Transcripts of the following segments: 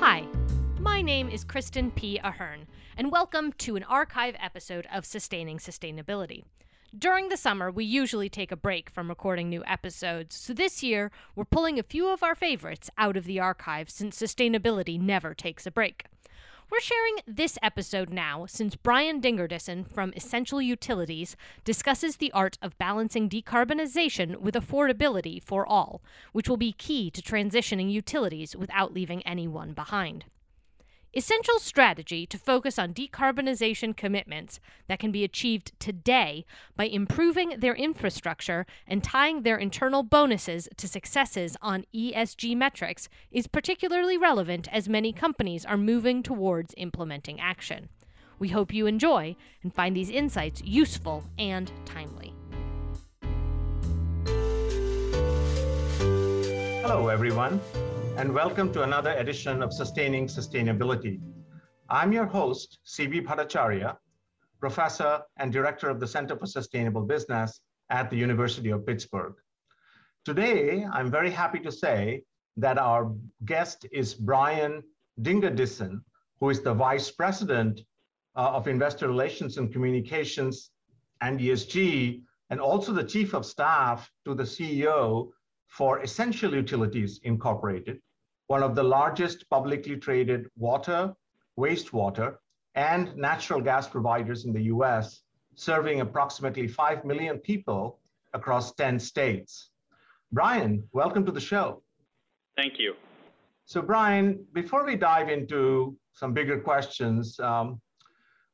Hi, my name is Kristen P. Ahern, and welcome to an archive episode of Sustaining Sustainability. During the summer, we usually take a break from recording new episodes, so this year we're pulling a few of our favorites out of the archive since sustainability never takes a break. We're sharing this episode now since Brian Dingerdissen from Essential Utilities discusses the art of balancing decarbonization with affordability for all, which will be key to transitioning utilities without leaving anyone behind. Essential strategy to focus on decarbonization commitments that can be achieved today by improving their infrastructure and tying their internal bonuses to successes on ESG metrics is particularly relevant as many companies are moving towards implementing action. We hope you enjoy and find these insights useful and timely. Hello, everyone and welcome to another edition of Sustaining Sustainability. I'm your host, CB Bhattacharya, professor and director of the Center for Sustainable Business at the University of Pittsburgh. Today, I'm very happy to say that our guest is Brian Dingerdissen, who is the Vice President uh, of Investor Relations and Communications and ESG, and also the Chief of Staff to the CEO for Essential Utilities Incorporated, one of the largest publicly traded water, wastewater, and natural gas providers in the US, serving approximately 5 million people across 10 states. Brian, welcome to the show. Thank you. So, Brian, before we dive into some bigger questions, um,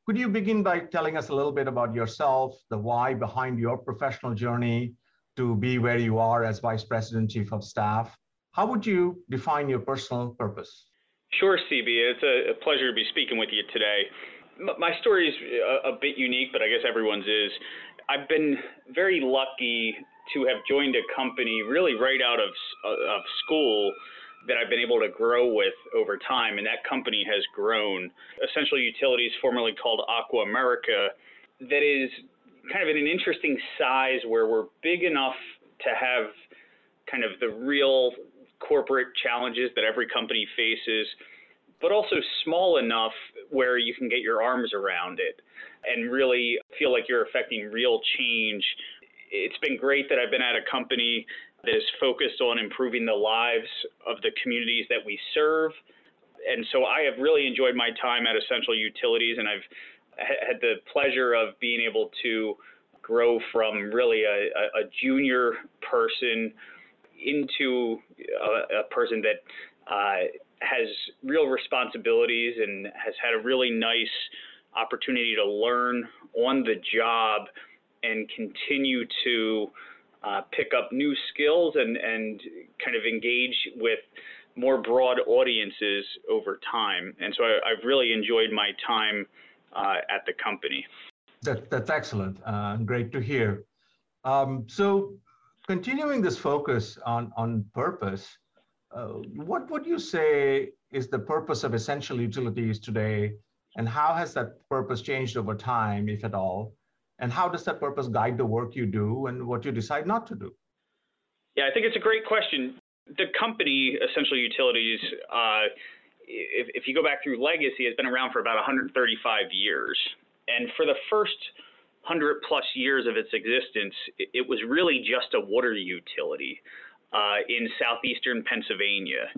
could you begin by telling us a little bit about yourself, the why behind your professional journey to be where you are as Vice President, Chief of Staff, how would you define your personal purpose? Sure, CB. It's a, pleasure to be speaking with you today. My story is uh, a, bit unique, but I guess everyone's is. I've been very lucky to have joined a company really right out of, uh, of school that I've been able to grow with over time, and that company has grown. Essential Utilities, formerly called Aqua America, that is kind of in an interesting size where we're big enough to have kind of the real corporate challenges that every company faces, but also small enough where you can get your arms around it and really feel like you're affecting real change. It's been great that I've been at a company that is focused on improving the lives of the communities that we serve. And so I have really enjoyed my time at Essential Utilities, and I've had the pleasure of being able to grow from really a, a junior person into a, a person that uh, has real responsibilities and has had a really nice opportunity to learn on the job and continue to uh, pick up new skills and, and kind of engage with more broad audiences over time. And so I, have really enjoyed my time uh, at the company. That, that's excellent. Uh, great to hear. Um, so continuing this focus on, on purpose, uh, what would you say is the purpose of essential utilities today, and how has that purpose changed over time, if at all? And how does that purpose guide the work you do and what you decide not to do? Yeah, I think it's a great question. The company, Essential Utilities, uh, if, if you go back through legacy, has been around for about 135 years. And for the first 100 plus years of its existence, it was really just a water utility uh, in southeastern Pennsylvania.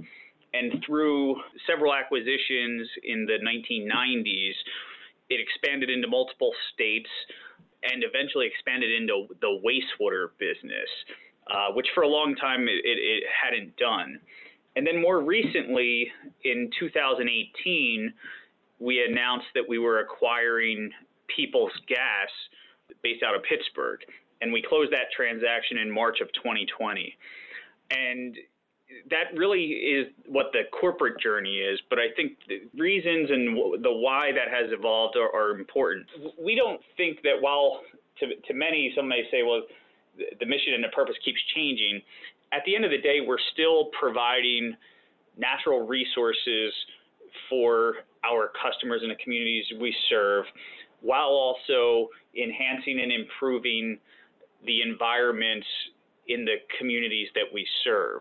And through several acquisitions in the 1990s, it expanded into multiple states and eventually expanded into the wastewater business, uh, which for a long time it, it, hadn't done. And then more recently, in 2018, we announced that we were acquiring Peoples Gas, based out of Pittsburgh. And we closed that transaction in March of 2020. And that really is what the corporate journey is. But I think the reasons and the why that has evolved are, are important. We don't think that while to, to many, some may say, well, the mission and the purpose keeps changing. At the end of the day, we're still providing natural resources for our customers and the communities we serve while also enhancing and improving the environments in the communities that we serve.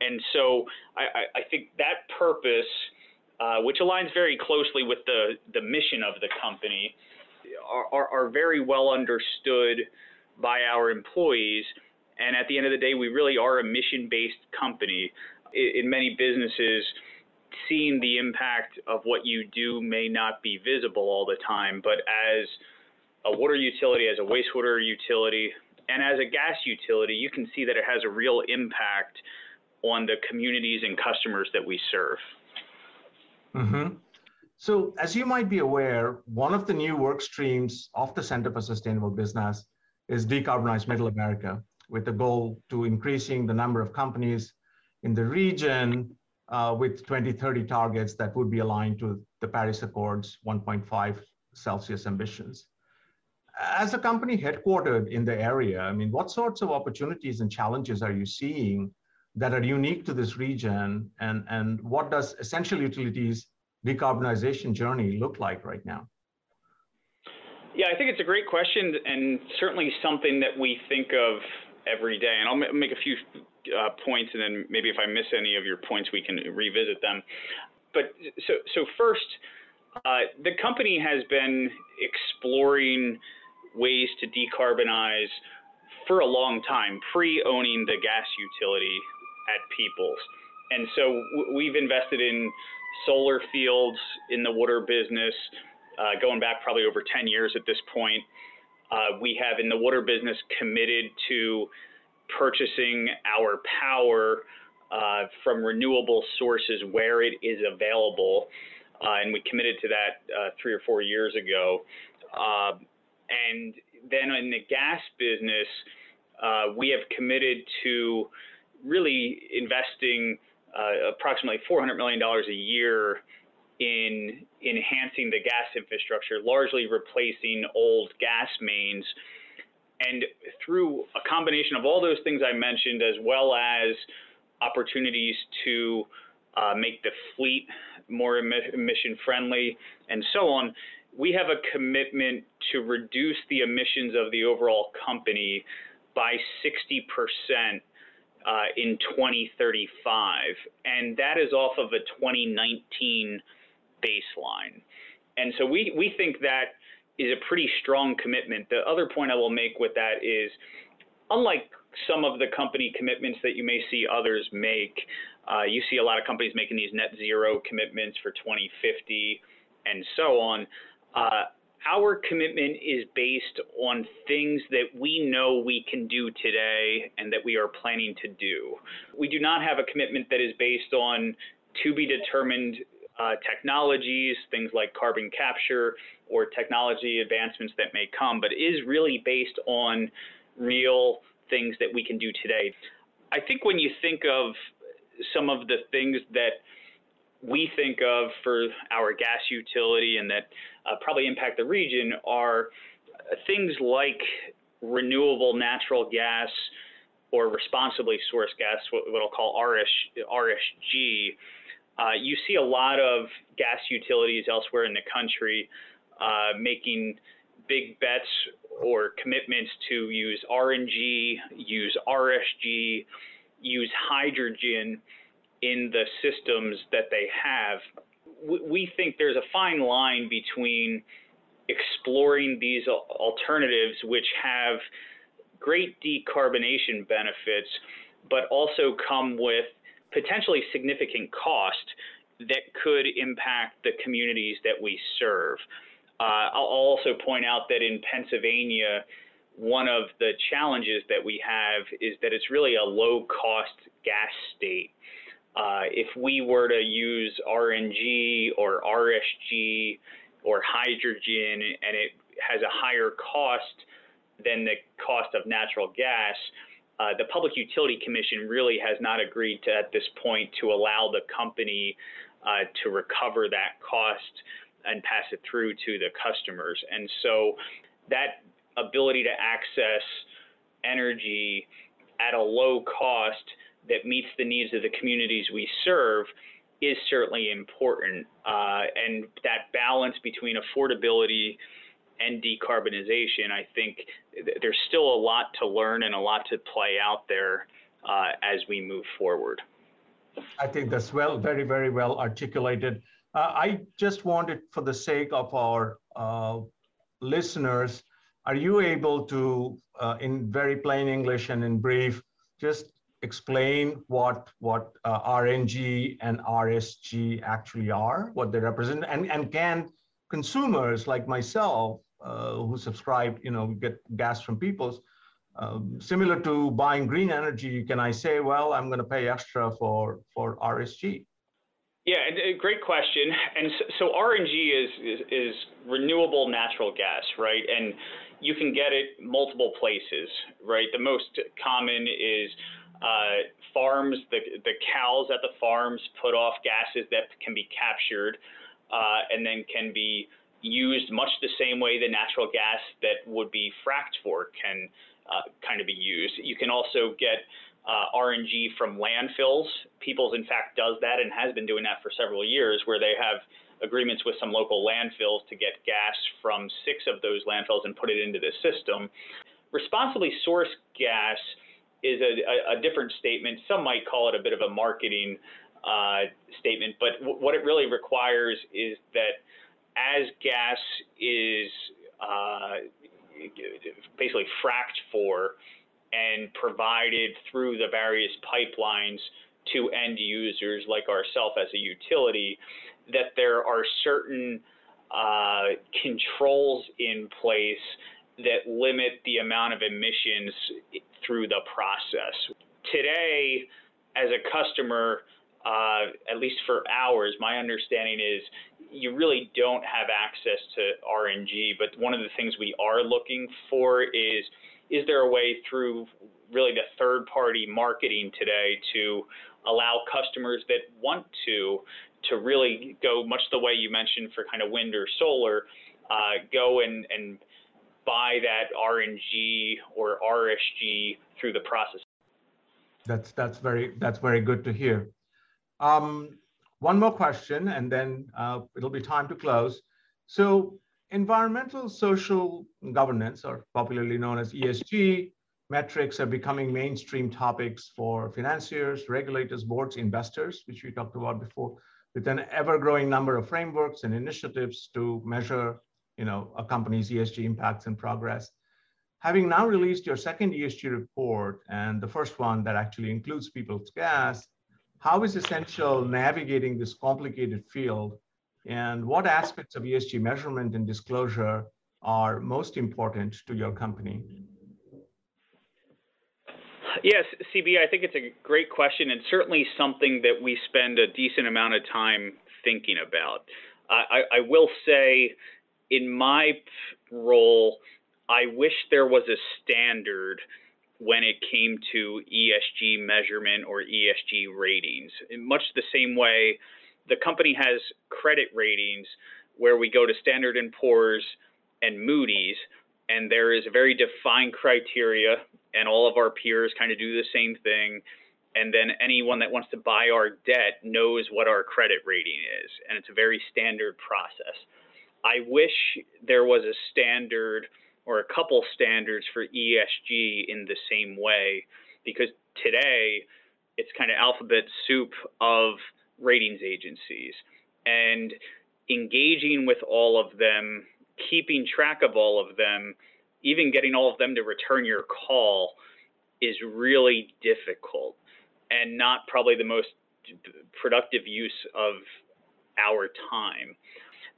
And so I, I think that purpose uh, which aligns very closely with the, the mission of the company, are, are, are very well understood by our employees. And at the end of the day, we really are a mission based company. In, in many businesses, seeing the impact of what you do may not be visible all the time, but as a water utility, as a wastewater utility, and as a gas utility, you can see that it has a real impact on the communities and customers that we serve. Mm-hmm. So, as you might be aware, one of the new work streams of the Center for Sustainable Business is Decarbonize Middle America, with the goal to increasing the number of companies in the region uh, with 2030 targets that would be aligned to the Paris Accords 1.5 Celsius ambitions. As a company headquartered in the area, I mean, what sorts of opportunities and challenges are you seeing that are unique to this region? And, and what does essential utilities decarbonization journey look like right now? Yeah, I think it's a great question and certainly something that we think of every day. And I'll make a few points, and then maybe if I miss any of your points, we can revisit them. But so, so first, uh, the company has been exploring ways to decarbonize for a long time, pre owning the gas utility at Peoples. And so we've invested in solar fields in the water business, uh, going back probably over 10 years at this point. Uh, we have in the water business committed to purchasing our power uh, from renewable sources where it is available. Uh, and we committed to that uh, three or four years ago. Uh, and then in the gas business, uh, we have committed to really investing uh, approximately $400 million a year in enhancing the gas infrastructure, largely replacing old gas mains and through a combination of all those things I mentioned, as well as opportunities to uh, make the fleet more emission friendly and so on, we have a commitment to reduce the emissions of the overall company by 60% uh, in 2035. And that is off of a 2019 baseline. And so we, we think that is a pretty strong commitment. The other point I will make with that is, unlike some of the company commitments that you may see others make, uh, you see a lot of companies making these net zero commitments for 2050 and so on. Uh, our commitment is based on things that we know we can do today and that we are planning to do. We do not have a commitment that is based on to be determined uh, technologies, things like carbon capture or technology advancements that may come, but is really based on real things that we can do today. I think when you think of some of the things that we think of for our gas utility and that uh, probably impact the region are things like renewable natural gas or responsibly sourced gas, what, I'll call RS, RSG. Uh, you see a lot of gas utilities elsewhere in the country uh, making big bets or commitments to use RNG, use RSG, use hydrogen in the systems that they have. We think there's a fine line between exploring these alternatives, which have great decarbonation benefits, but also come with potentially significant cost that could impact the communities that we serve. Uh, I'll also point out that in Pennsylvania, one of the challenges that we have is that it's really a low cost gas state. Uh, if we were to use RNG or RSG or hydrogen and it has a higher cost than the cost of natural gas, uh, the Public Utility Commission really has not agreed to, at this point to allow the company uh, to recover that cost and pass it through to the customers. And so that ability to access energy at a low cost that meets the needs of the communities we serve is certainly important. Uh, and that balance between affordability and decarbonization, I think th- there's still a lot to learn and a lot to play out there uh, as we move forward. I think that's well, very, very well articulated. Uh, I just wanted, for the sake of our uh, listeners, are you able to, uh, in very plain English and in brief, just explain what what uh, RNG and RSG actually are, what they represent, and and can consumers like myself uh, who subscribe, you know, get gas from Peoples, um, similar to buying green energy, can I say, well, I'm going to pay extra for for RSG? Yeah, great question. And so, so RNG is, is, is renewable natural gas, right? And you can get it multiple places, right? The most common is uh, farms. The the cows at the farms put off gases that can be captured, uh, and then can be used much the same way the natural gas that would be fracked for can uh, kind of be used. You can also get uh, RNG from landfills. Peoples, in fact, does that and has been doing that for several years, where they have agreements with some local landfills to get gas from six of those landfills and put it into the system. Responsibly sourced gas is a, a, a different statement. Some might call it a bit of a marketing uh, statement, but what it really requires is that as gas is uh, basically fracked for and provided through the various pipelines to end users like ourselves as a utility, that there are certain uh, controls in place that limit the amount of emissions through the process. Today, as a customer, uh, at least for ours, my understanding is you really don't have access to RNG. But one of the things we are looking for is is there a way through really the third party marketing today to allow customers that want to to really go much the way you mentioned for kind of wind or solar, uh, go and, and buy that RNG or RSG through the process. That's that's very that's very good to hear. Um, one more question, and then uh, it'll be time to close. So, environmental social governance, or popularly known as ESG, metrics are becoming mainstream topics for financiers, regulators, boards, investors, which we talked about before, with an ever-growing number of frameworks and initiatives to measure, you know, a company's ESG impacts and progress. Having now released your second ESG report and the first one that actually includes Peoples Gas, how is Essential navigating this complicated field and what aspects of ESG measurement and disclosure are most important to your company? Yes, CB, I think it's a great question and certainly something that we spend a decent amount of time thinking about. I, I will say, in my role, I wish there was a standard when it came to ESG measurement or ESG ratings. In much the same way, the company has credit ratings where we go to Standard and Poor's and Moody's, and there is a very defined criteria, and all of our peers kind of do the same thing. And then anyone that wants to buy our debt knows what our credit rating is, and it's a very standard process. I wish there was a standard or a couple standards for ESG in the same way, because today it's kind of alphabet soup of ratings agencies. And engaging with all of them, keeping track of all of them, even getting all of them to return your call is really difficult and not probably the most productive use of our time.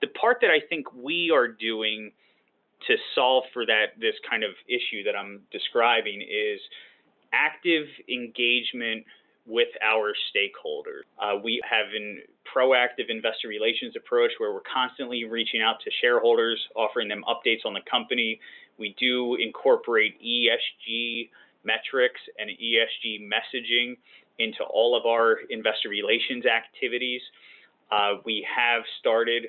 The part that I think we are doing to solve for that this kind of issue that I'm describing is active engagement with our stakeholders. Uh, we have a proactive investor relations approach where we're constantly reaching out to shareholders, offering them updates on the company. We do incorporate ESG metrics and ESG messaging into all of our investor relations activities. Uh, we have started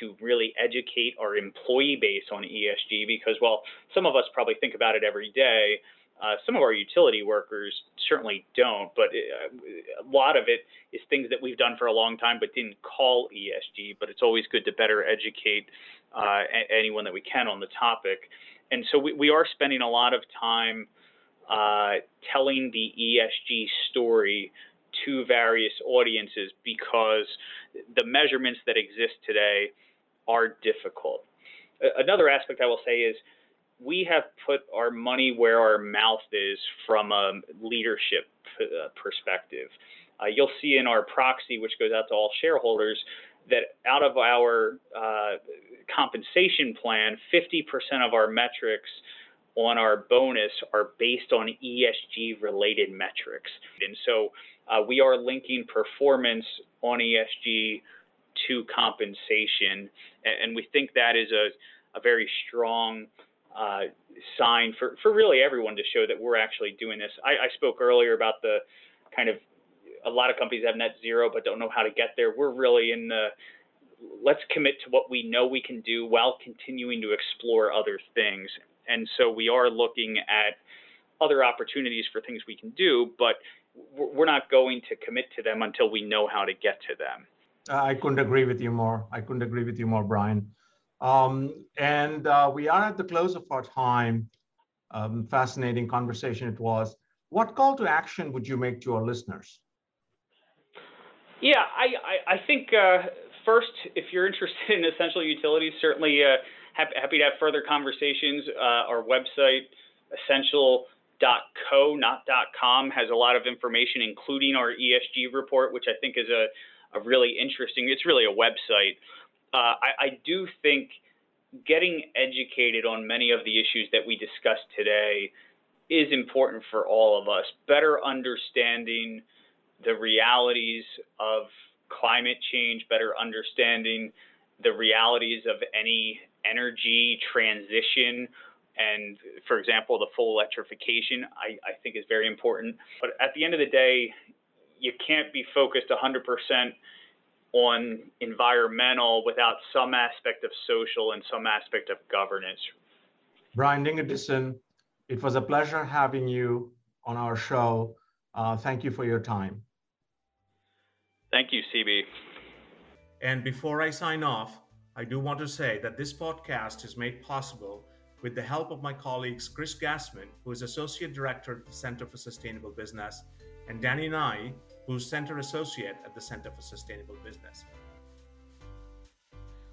to really educate our employee base on ESG because while some of us probably think about it every day, uh, some of our utility workers certainly don't, but uh, a lot of it is things that we've done for a long time but didn't call ESG. But it's always good to better educate uh, anyone that we can on the topic. And so we, we are spending a lot of time uh, telling the ESG story to various audiences because the measurements that exist today are difficult. Another aspect I will say is we have put our money where our mouth is from a leadership uh, perspective. Uh, you'll see in our proxy, which goes out to all shareholders, that out of our uh, compensation plan, 50% of our metrics on our bonus are based on ESG related metrics. And so uh, we are linking performance on ESG to compensation. And, we think that is a, a very strong uh, sign for, for really everyone to show that we're actually doing this. I, I spoke earlier about the kind of a lot of companies have net zero but don't know how to get there. We're really in the let's commit to what we know we can do while continuing to explore other things. And so we are looking at other opportunities for things we can do, but we're not going to commit to them until we know how to get to them. I couldn't agree with you more. I couldn't agree with you more, Brian. Um, and uh, we are at the close of our time. Um, fascinating conversation it was. What call to action would you make to our listeners? Yeah, I, I, I think uh, first, if you're interested in essential utilities, certainly uh, happy, happy to have further conversations. Uh, our website, essential.co, not .com, has a lot of information, including our ESG report, which I think is a, a really interesting. It's really a website uh, I, I do think getting educated on many of the issues that we discussed today is important for all of us. Better understanding the realities of climate change, better understanding the realities of any energy transition, and for example, the full electrification, I, I think is very important. But at the end of the day, you can't be focused 100% on environmental without some aspect of social and some aspect of governance. Brian Dingerdissen, it was a pleasure having you on our show. Uh, thank you for your time. Thank you, CB. And before I sign off, I do want to say that this podcast is made possible with the help of my colleagues Chris Gassman, who is Associate Director at the Center for Sustainable Business, and Danny Nye, who's Center Associate at the Center for Sustainable Business.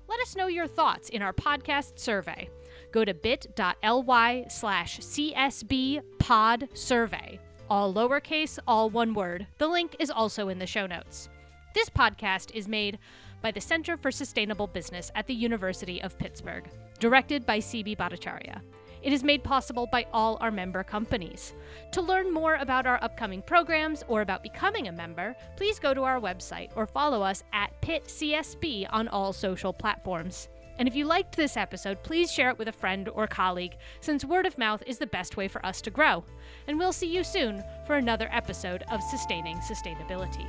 Let us know your thoughts in our podcast survey. Go to bit.ly slash CSB pod survey. All lowercase, all one word. The link is also in the show notes. This podcast is made by the Center for Sustainable Business at the University of Pittsburgh, directed by CB Bhattacharya. It is made possible by all our member companies. To learn more about our upcoming programs or about becoming a member, please go to our website or follow us at PittCSB on all social platforms. And if you liked this episode, please share it with a friend or colleague, since word of mouth is the best way for us to grow. And we'll see you soon for another episode of Sustaining Sustainability.